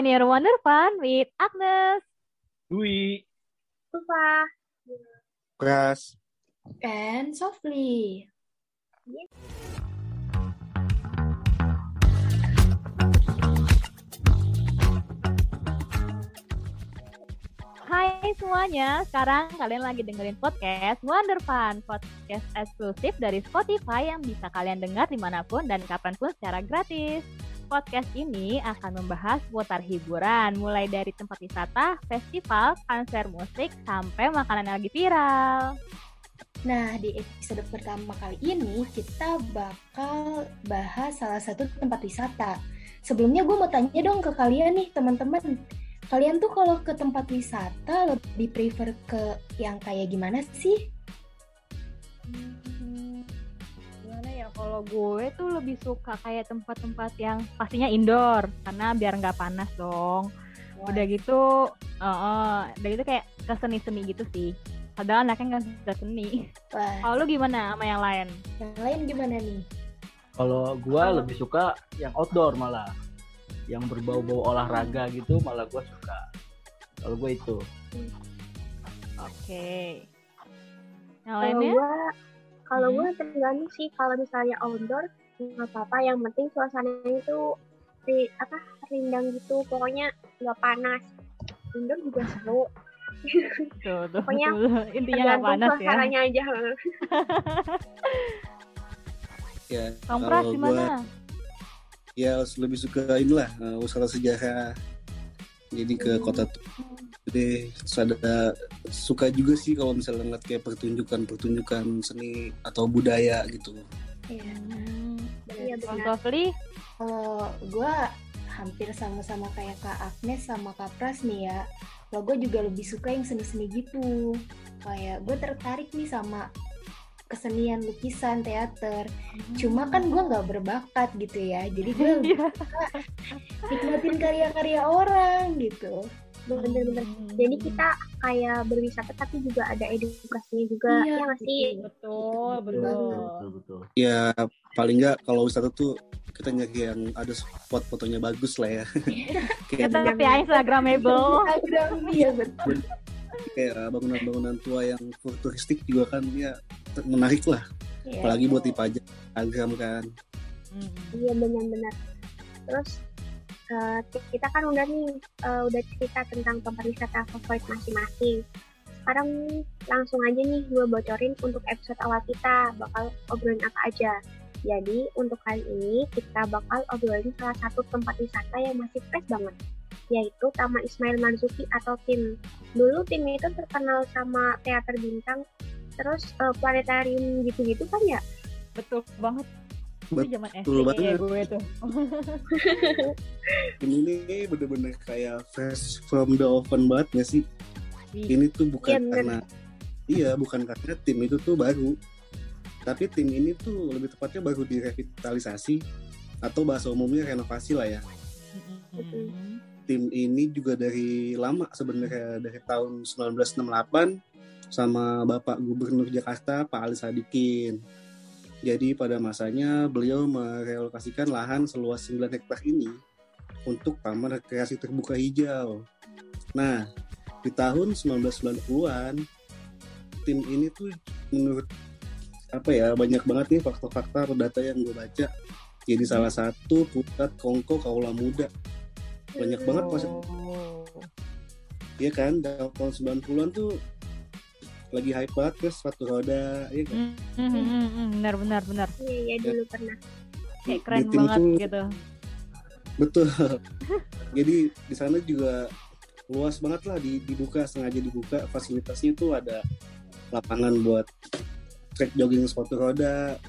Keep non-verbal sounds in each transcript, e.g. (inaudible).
Pioneer Wonder Fun with Agnes. Dwi. Tufa. Pras. And Softly. Hai semuanya, sekarang kalian lagi dengerin podcast Wonder Fun, podcast eksklusif dari Spotify yang bisa kalian dengar di mana pun dan kapan pun secara gratis. Podcast ini akan membahas seputar hiburan, mulai dari tempat wisata, festival, konser musik, sampai makanan yang lagi viral. Nah, di episode pertama kali ini kita bakal bahas salah satu tempat wisata. Sebelumnya gue mau tanya dong ke kalian nih, teman-teman. Kalian tuh kalau ke tempat wisata lebih prefer ke yang kayak gimana sih? Hmm, kalau gue tuh lebih suka kayak tempat-tempat yang pastinya indoor karena biar nggak panas dong. Udah gitu, uh, uh, udah gitu kayak ke seni-seni gitu sih. Padahal anaknya nggak suka seni. Kalau lu gimana sama yang lain? yang lain gimana nih? Kalau gua lebih suka yang outdoor malah. Yang berbau-bau olahraga gitu malah gua suka. Kalau gua itu. Oke. Yang Kalau lainnya? gue, kalau Hmm. gue tergantung sih. Kalau misalnya outdoor nggak apa-apa. Yang penting suasananya itu di apa rindang gitu. Pokoknya nggak panas. Indoor juga seru. Tuh, tuh, pokoknya tuh. Intinya nggak panas ya. suasananya aja. (laughs) Ya, Kang Pras kalau gimana? ya lebih suka inilah uh, wisata sejarah. Jadi ke Hmm. kota tua. Jadi terus ada suka juga sih kalau misalnya ngeliat kayak pertunjukan-pertunjukan seni atau budaya gitu. Iya. Hmm. Iya benar. Sofli? Kalau gue hampir sama-sama kayak Kak Agnes sama Kak Pras nih ya. Kalau gue juga lebih suka yang seni-seni gitu. Kayak gue tertarik nih sama kesenian lukisan, teater. Cuma kan gue nggak berbakat gitu ya. Jadi gue (laughs) Iya. nikmatin karya-karya orang gitu. Bener-bener. Jadi kita kayak berwisata tapi juga ada edukasinya juga. Iya, ya nggak sih? Betul, betul. Betul, betul. Ya paling nggak kalau wisata tuh kita nyari yang ada spot fotonya bagus lah ya. (laughs) Kayak tapi ya Instagramable. Instagram iya betul. kayak bangunan-bangunan tua yang futuristik juga kan ya menarik lah. Iya. Apalagi buat dipajang Instagram kan. Hmm. Iya benar-benar. Terus eh, kita kan udah nih eh, udah cerita tentang tempat wisata favorit masing-masing. Sekarang langsung aja nih gue bocorin untuk episode awal kita bakal obrolin apa aja. Jadi untuk kali ini kita bakal obrolin salah satu tempat wisata yang masih fresh banget yaitu Taman Ismail Marzuki atau TIM. Dulu TIM itu terkenal sama teater bintang, terus eh, planetarium gitu-gitu kan ya? Betul banget. Itu Bet- zaman SD betul banget. gue tuh. (laughs) Ini bener-bener kayak fresh from the oven banget gak sih? Iya. Ini tuh bukan bener. karena iya bukan karena tim itu tuh baru, tapi tim ini tuh lebih tepatnya baru direvitalisasi atau bahasa umumnya renovasi lah ya. Hmm. Tim ini juga dari lama sebenarnya dari tahun 1968 sama Bapak Gubernur Jakarta Pak Ali Sadikin. Jadi pada masanya beliau merelokasikan lahan seluas 9 hektar ini untuk taman rekreasi terbuka hijau. Nah, di tahun 1990-an tim ini tuh menurut apa ya banyak banget nih fakta-fakta atau data yang gue baca jadi salah satu pusat kongko kaula muda banyak banget pas Oh. Iya kan tahun 90-an tuh lagi hype banget terus sepatu roda ya kan Hmm, hmm, hmm, hmm, benar benar benar. Iya, iya dulu pernah. Kayak keren banget tuh- gitu. betul (laughs) jadi di sana juga luas banget lah di- dibuka sengaja dibuka fasilitasnya itu ada lapangan buat track jogging sepatu roda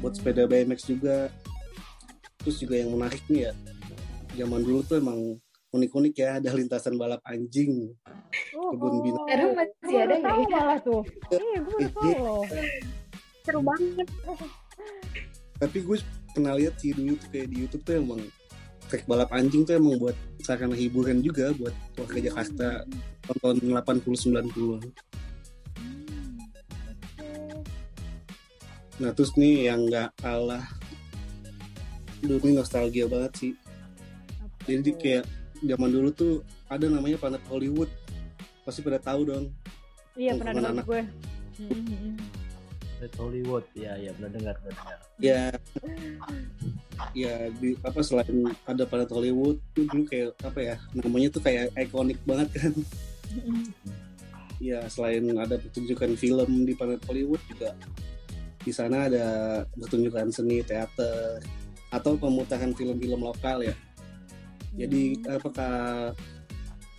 buat Hmm. sepeda BMX juga terus juga yang menarik nih ya zaman dulu tuh emang unik-unik ya ada lintasan balap anjing Oh, kebun binatang. Sekarang masih ada nggak ya? malah tuh. Iya, gue baru tahu loh. Seru banget. tapi gue pernah lihat sih dulu tuh kayak di YouTube tuh emang track balap anjing tuh emang buat sarana hiburan juga buat warga Jakarta tahun 80 90 Nah terus nih yang nggak kalah Duh ini nostalgia banget sih Jadi kayak zaman dulu tuh ada namanya Planet Hollywood pasti pada tahu dong Iya pernah dengar anak-anak. gue. Red Hollywood ya ya pernah dengar pernah dengar ya ya di apa selain ada Planet Hollywood tuh dulu kayak apa ya namanya tuh kayak ikonik banget kan Mm-mm. ya selain ada pertunjukan film di Planet Hollywood juga di sana ada pertunjukan seni teater atau pemutaran film-film lokal ya jadi apakah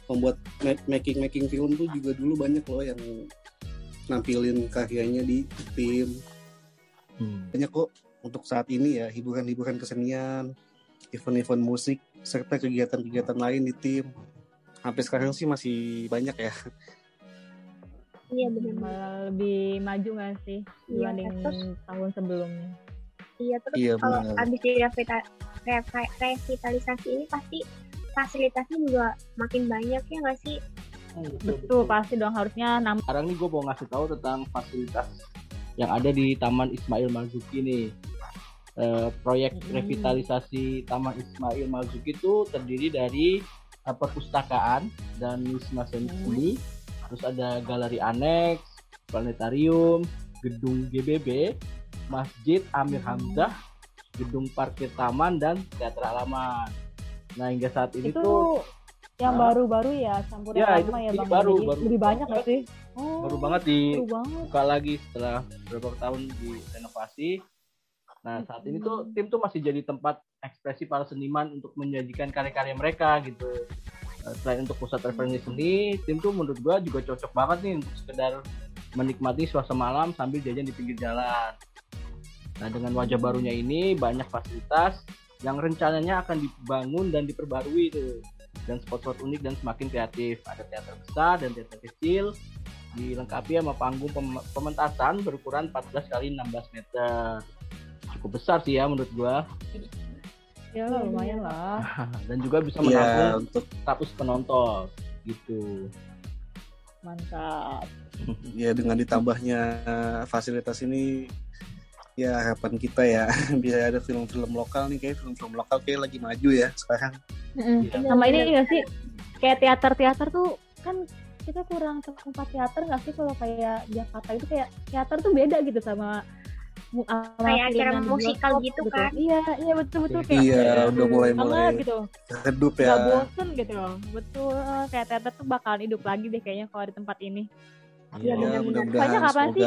pembuat making making film tuh juga dulu banyak loh yang nampilin karyanya di tim Hmm. banyak kok untuk saat ini ya hiburan-hiburan kesenian event-event musik serta kegiatan-kegiatan lain di tim sampai sekarang sih masih banyak ya Iya benar. Malah lebih maju nggak sih Iya, dibanding terus tahun sebelumnya? Iya terus Iya, kalau revi- revitalisasi ini pasti fasilitasnya juga makin banyak ya nggak sih? Betul pasti dong harusnya nambah. sekarang nih gue mau ngasih tahu tentang fasilitas yang ada di Taman Ismail Marzuki nih. Eh, proyek Mm-mm. revitalisasi Taman Ismail Marzuki itu terdiri dari eh, perpustakaan dan wisma seni, Mm. terus ada galeri aneks, planetarium, gedung GBB, Masjid Amir Mm. Hamzah, gedung parkir taman dan teater halaman. Nah hingga saat ini Itu tuh yang Hah? baru-baru ya campur Ya, lama ya bang. baru, Jadi baru. Lebih banyak nggak sih? Oh, baru banget di Baru banget. buka lagi setelah beberapa tahun di renovasi. Nah saat ini tuh Hmm. tim tuh masih jadi tempat ekspresi para seniman untuk menyajikan karya-karya mereka gitu. Eh, Selain untuk pusat referensi seni, tim tuh menurut gua juga cocok banget nih untuk sekedar menikmati suasana malam sambil jajan di pinggir jalan. Nah dengan wajah barunya ini banyak fasilitas yang rencananya akan dibangun dan diperbarui tuh dan spot-spot unik dan semakin kreatif. Ada teater besar dan teater kecil, dilengkapi sama panggung pem- pementasan berukuran 14 kali 16 meter. Cukup besar sih ya menurut gua Ya lumayan lah. (laughs) dan juga bisa Iya menampung untuk 100 penonton gitu. Mantap. ya dengan ditambahnya fasilitas ini ya harapan kita ya (laughs) bisa ada film-film lokal nih kayak film-film lokal kayak lagi maju ya sekarang Mm-mm. Iya. Sama ini nggak sih? Kayak teater-teater tuh kan kita kurang tempat teater nggak sih kalau kayak Jakarta itu kayak teater tuh beda gitu sama Kayak acara musikal bioskop gitu kan? Iya, iya betul betul kayak iya kayak udah mulai mulai gitu. redup ya Gak bosen gitu loh. Betul, kayak teater tuh bakalan hidup lagi deh kayaknya kalau di tempat ini. Iya, ya mudah-mudahan Banyak apa sih?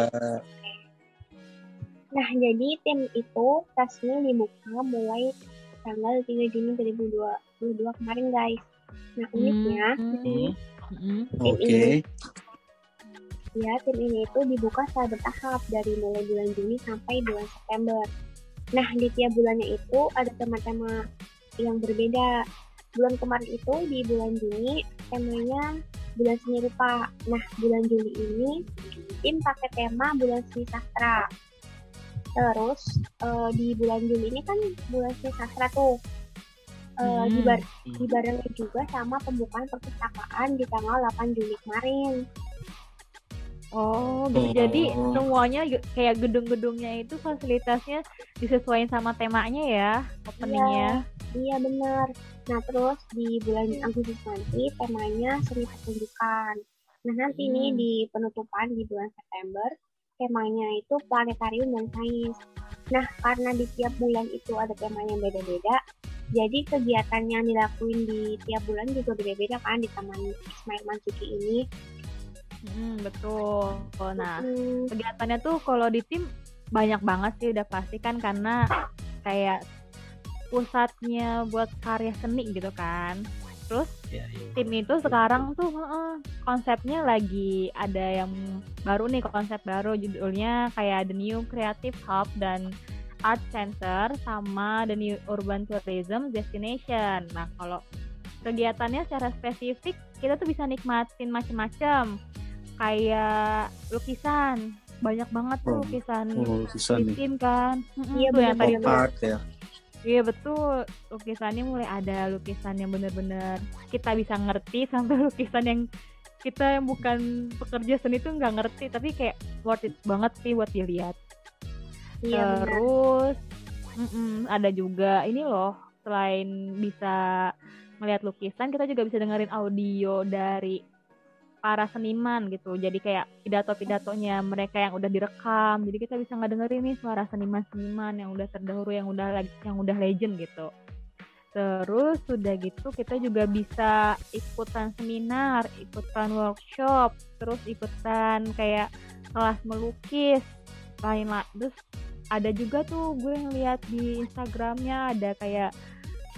Nah jadi tim itu resmi dibuka mulai tanggal 3 Juni 2022 kemarin guys. Nah uniknya Hmm. Hmm. Mm-mm. oke ini. ya tim ini itu dibuka secara bertahap dari mulai bulan Juni sampai bulan September. Nah di tiap bulannya itu ada tema-tema yang berbeda. Bulan kemarin itu di bulan Juni temanya bulan seni rupa. Nah bulan Juli ini tim pakai tema bulan seni sastra. Terus eh, di bulan Juli ini kan bulan sastra tuh. Eh, Hmm. dibar- dibarengi juga sama pembukaan perpustakaan di tanggal 8 Juli kemarin. Oh, gitu. Oh. Jadi semuanya kayak gedung-gedungnya itu fasilitasnya disesuaikan sama temanya ya, openingnya. Iya benar. Nah terus di bulan Agustus nanti temanya seni pertunjukan. Nah nanti nih Hmm. di penutupan di bulan September temanya itu planetarium dan sains. Nah karena di tiap bulan itu ada tema yang beda-beda, jadi kegiatan yang dilakuin di tiap bulan juga beda-beda kan di Taman Ismail Marzuki ini. Mm, betul. Oh, nah, Hmm, kegiatannya tuh kalau di tim banyak banget sih udah pasti kan karena kayak pusatnya buat karya seni gitu kan. Terus Iya, iya. tim itu sekarang tuh heeh, konsepnya lagi ada yang baru nih konsep baru judulnya kayak The New Creative Hub dan Art Center sama The New Urban Tourism Destination. Nah kalau kegiatannya secara spesifik kita tuh bisa nikmatin macem-macem. Kayak lukisan. Banyak banget tuh Oh, lukisan oh susah di nih. tim kan. Iya, tuh yang tadi art ya Iya betul, lukisannya mulai ada lukisan yang bener-bener kita bisa ngerti (laughs) sampai lukisan yang kita yang bukan pekerja seni tuh nggak ngerti tapi kayak worth it banget sih buat dilihat. iya. Terus mm-mm, ada juga ini loh selain bisa melihat lukisan kita juga bisa dengerin audio dari para seniman gitu. Jadi kayak pidato-pidatonya mereka yang udah direkam. Jadi kita bisa ngedengerin nih suara seniman-seniman yang udah terdahulu yang udah yang udah legend gitu. Terus sudah gitu kita juga bisa ikutan seminar ikutan workshop terus ikutan kayak kelas melukis lain lah terus ada juga tuh gue ngeliat di Instagramnya ada kayak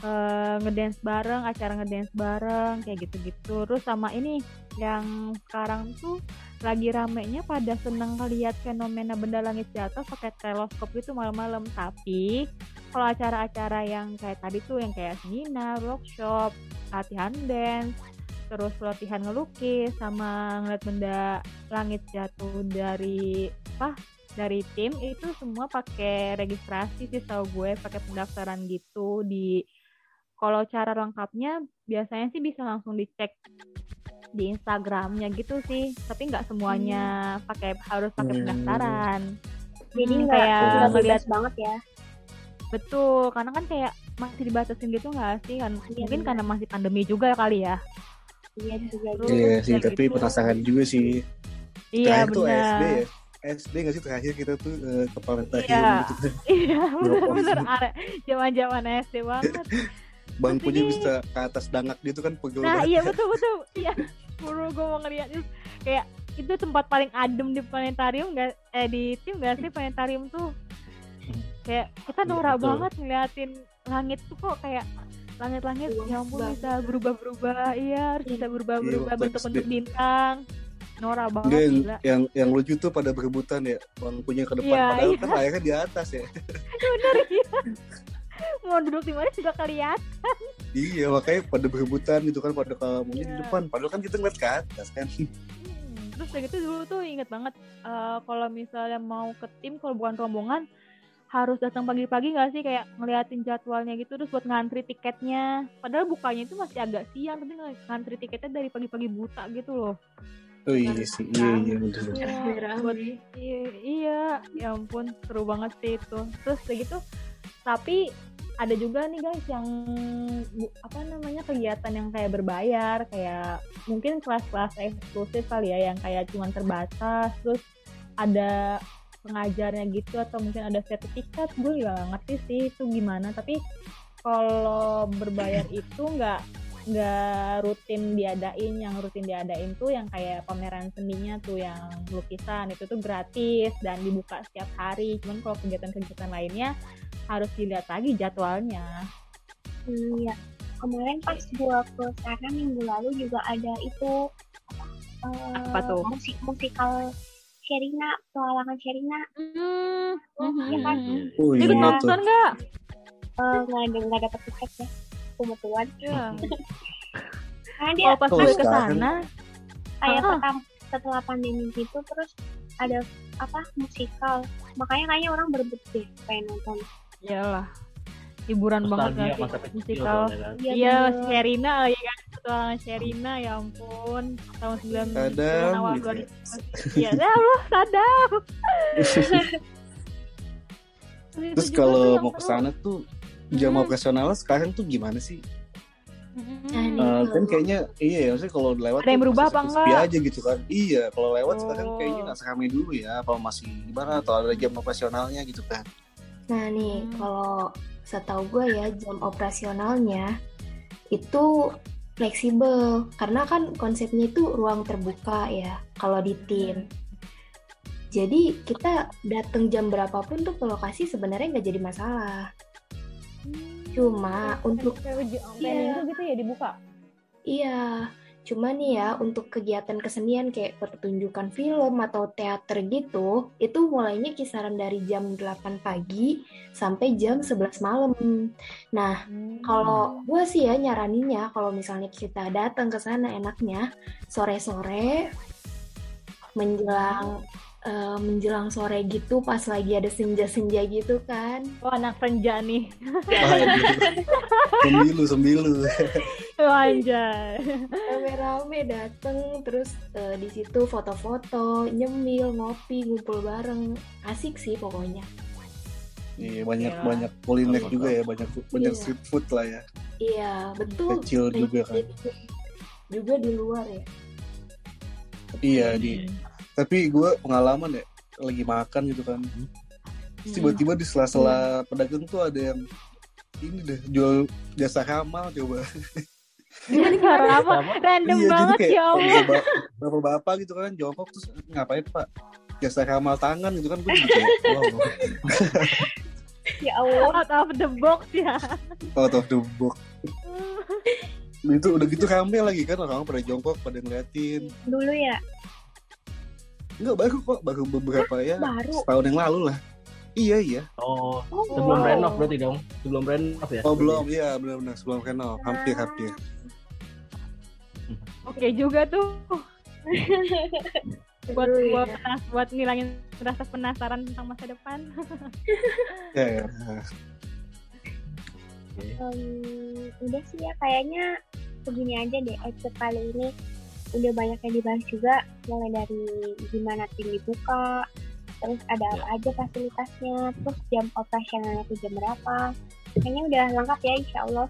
uh, ngedance bareng acara ngedance bareng kayak gitu-gitu. Terus sama ini yang sekarang tuh lagi ramenya pada seneng ngeliat fenomena benda langit jatuh pakai teleskop gitu malam-malam. Tapi kalau acara-acara yang kayak tadi tuh yang kayak seminar, workshop, latihan dance, terus latihan ngelukis sama ngeliat benda langit jatuh dari apa dari tim itu semua pakai registrasi sih tau gue pakai pendaftaran gitu di kalau cara lengkapnya biasanya sih bisa langsung dicek di Instagramnya gitu sih. Tapi nggak semuanya hmm. pakai harus pakai hmm. pendaftaran. Jadi hmm, kayak ngeliat banget ya. Betul karena kan kayak masih dibatasin gitu nggak sih? Kan iya, mungkin karena masih pandemi juga kali ya. Iya juga iya sih tapi gitu. penasaran juga sih. Iya benar SD ya? SD nggak sih terakhir kita tuh uh, ke planetarium iya. gitu. (laughs) Iya bener-bener zaman-zaman SD banget (laughs) bangkunya bisa ke atas dangak gitu kan pegel nah iya (laughs) betul betul iya buru gue mau ngeliat kayak itu tempat paling adem di planetarium nggak eh di tim gak sih? Planetarium tuh. Kayak kita iya, norak ya, banget ngeliatin langit tuh kok kayak langit-langit ya ampun bisa berubah-berubah. Iya harus bisa berubah-berubah iya, bentuk-bentuk bintang. Nora banget yang, gila. yang yang lucu tuh pada berebutan ya bangkunya ke depan. Ya, padahal iya. kan layarnya di atas ya. (laughs) Benar iya (laughs) mau duduk di mana juga kelihatan iya makanya pada berebutan gitu kan pada kamunya yeah. di iya. depan padahal kan kita ngeliat ke atas kan hmm, terus kayak gitu dulu tuh inget banget uh, kalau misalnya mau ke tim kalau bukan rombongan harus datang pagi-pagi nggak sih kayak ngeliatin jadwalnya gitu terus buat ngantri tiketnya padahal bukanya itu masih agak siang tapi ngantri tiketnya dari pagi-pagi buta gitu loh Oh iya sih, iya iya betul. Iya, iya, iya, ya ampun seru banget sih itu. Terus kayak gitu, tapi ada juga nih guys yang apa namanya kegiatan yang kayak berbayar kayak mungkin kelas-kelas eksklusif kali ya yang kayak cuma terbatas terus ada pengajarnya gitu atau mungkin ada sertifikat. Gue juga gak ngerti sih itu gimana tapi kalau berbayar itu nggak nggak rutin diadain. Yang rutin diadain tuh yang kayak pameran seninya tuh yang lukisan itu tuh gratis dan dibuka setiap hari. Cuman kalau kegiatan-kegiatan lainnya harus dilihat lagi jadwalnya. Hmm, ya. Kemarin pas gua ke sana minggu lalu juga ada itu apa uh, tuh? Musik musikal Sherina, petualangan Sherina. Hmm, ya kan? Oh, iya, nonton nggak? Uh, nggak ada nggak dapat tiket ya, kebetulan. Ya. (laughs) Karena dia oh, pas ke sana, kayak pertama setelah pandemi gitu, terus ada apa musikal, makanya kayaknya orang berebut deh pengen nonton iyalah. Hiburan banget gak sih musikal. iya, iya Sherina ya kan petualangan Sherina ya ampun. Tahun 90 awal dua iya. Allah sadam. (laughs) Terus kalau mau ke sana tuh jam hmm. operasional sekarang tuh gimana sih? Hmm. Uh, kan kayaknya iya ya maksudnya kalau lewat ada yang berubah apa enggak? aja gitu kan. Iya kalau lewat oh. sekarang kayaknya nggak seramai dulu ya apa masih gimana atau ada jam operasionalnya gitu kan Nah nih, hmm. kalau setahu gue ya jam operasionalnya itu fleksibel karena kan konsepnya itu ruang terbuka ya kalau di tim. Jadi kita datang jam berapapun tuh ke lokasi sebenarnya nggak jadi masalah. Cuma hmm, untuk iya, gitu ya dibuka. Iya, Cuma nih ya, untuk kegiatan kesenian kayak pertunjukan film atau teater gitu, itu mulainya kisaran dari jam 8 pagi sampai jam 11 malam. Nah, hmm. kalau gue sih ya nyaraninnya, kalau misalnya kita datang ke sana enaknya sore-sore menjelang uh, menjelang sore gitu pas lagi ada senja-senja gitu kan. Wah, anak senja nih. sembilu, sembilu. (laughs) Anjay. Rame-rame dateng terus uh, di situ foto-foto, nyemil, ngopi, ngumpul bareng. Asik sih pokoknya. Iya, banyak ya. banyak kuliner juga ya, banyak banyak iya. street food lah ya. Iya, betul. Kecil juga kan. Juga di luar ya. Iya di. Tapi gue pengalaman ya lagi makan gitu kan. Terus tiba-tiba di sela-sela pedagang tuh ada yang ini deh jual jasa ramal coba. Apa? Random iya, banget jadi ya Allah. kayak bap- bapak-bapak gitu kan jongkok terus ngapain pak jasa ramal tangan gitu kan gue jadi kayak wow (laughs) Ya Allah. Out of the box ya. out of the box (laughs) itu udah gitu rame lagi kan orang pada jongkok pada ngeliatin Dulu ya, Enggak baru kok baru beberapa ya baru. setahun yang lalu lah iya iya Oh, Oh, sebelum renov berarti dong. Sebelum renov ya. oh belum iya benar-benar sebelum renov hampir hampir Oke juga tuh. (laughs) buat Seru ya. buat penas- buat ngilangin rasa penasaran tentang masa depan. (laughs) ya, ya. Em, udah sih ya kayaknya begini aja deh episode kali ini udah banyak yang dibahas juga mulai dari gimana tim dibuka terus ada apa aja fasilitasnya terus jam operasionalnya itu jam berapa kayaknya udah lengkap ya insya Allah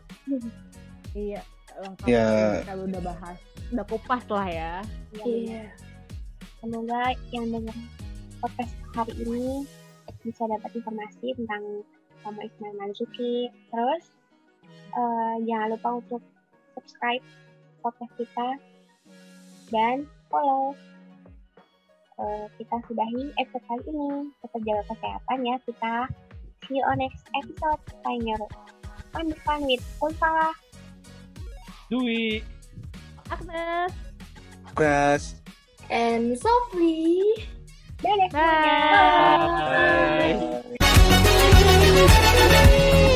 iya, lengkap Ya. kalau udah bahas. Udah kupas lah ya. Ya, Iya. semoga yang dengar podcast hari ini bisa dapat informasi tentang sama Ismail Marzuki terus eh, jangan lupa untuk subscribe podcast kita dan follow. Eh, kita sudahi episode kali ini. Tetap jaga kesehatan ya kita. See you on next episode. Find your fun, fun with Ulfa. Dwi. Agnes. Agnes. And Sophie. Bye. Bye. Bye. Bye.